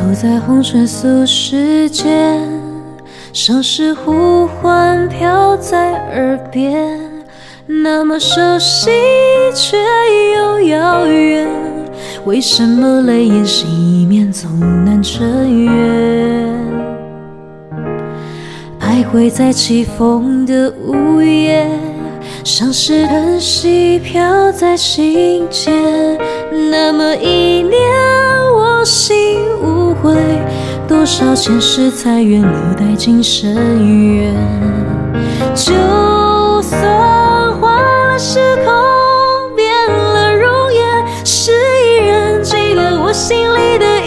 走在红尘俗世间，相识呼唤飘在耳边，那么熟悉却又遥远。为什么泪眼熄灭总难成缘？徘徊在起风的午夜，相识叹息飘在心间，那么少前世残缘留待今生缘。就算换了时空，变了容颜，是依然记得我心里的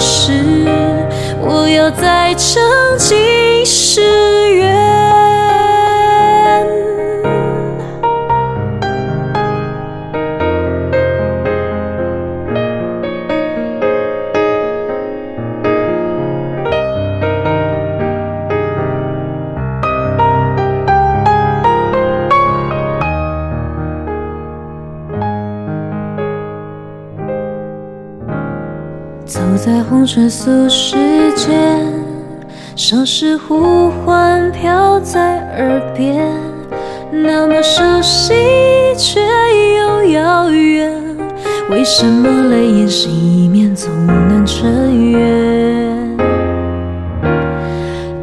是我要在。走在红尘俗世间，相识呼唤飘在耳边，那么熟悉却又遥远。为什么泪眼熄灭总难成缘？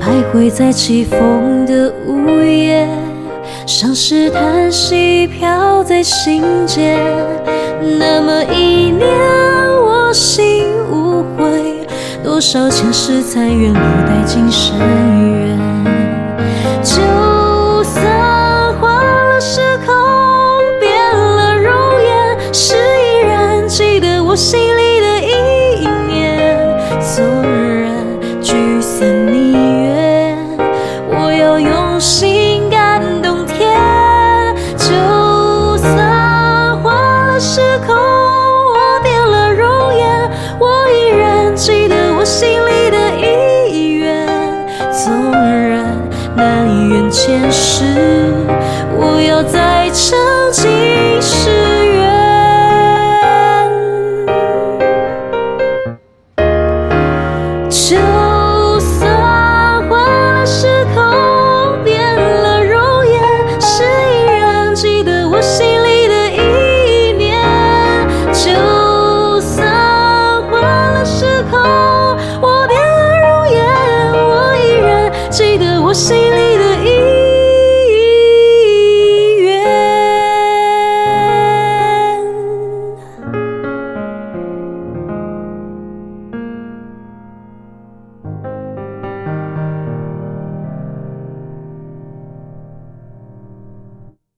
徘徊在起风的午夜，相识叹息飘在心间，那么一念我心。多少前世残缘我待今生缘。就算换了时空，变了容颜，是依然记得我心里的一念。纵然聚散离远，我要用心要再唱尽世缘。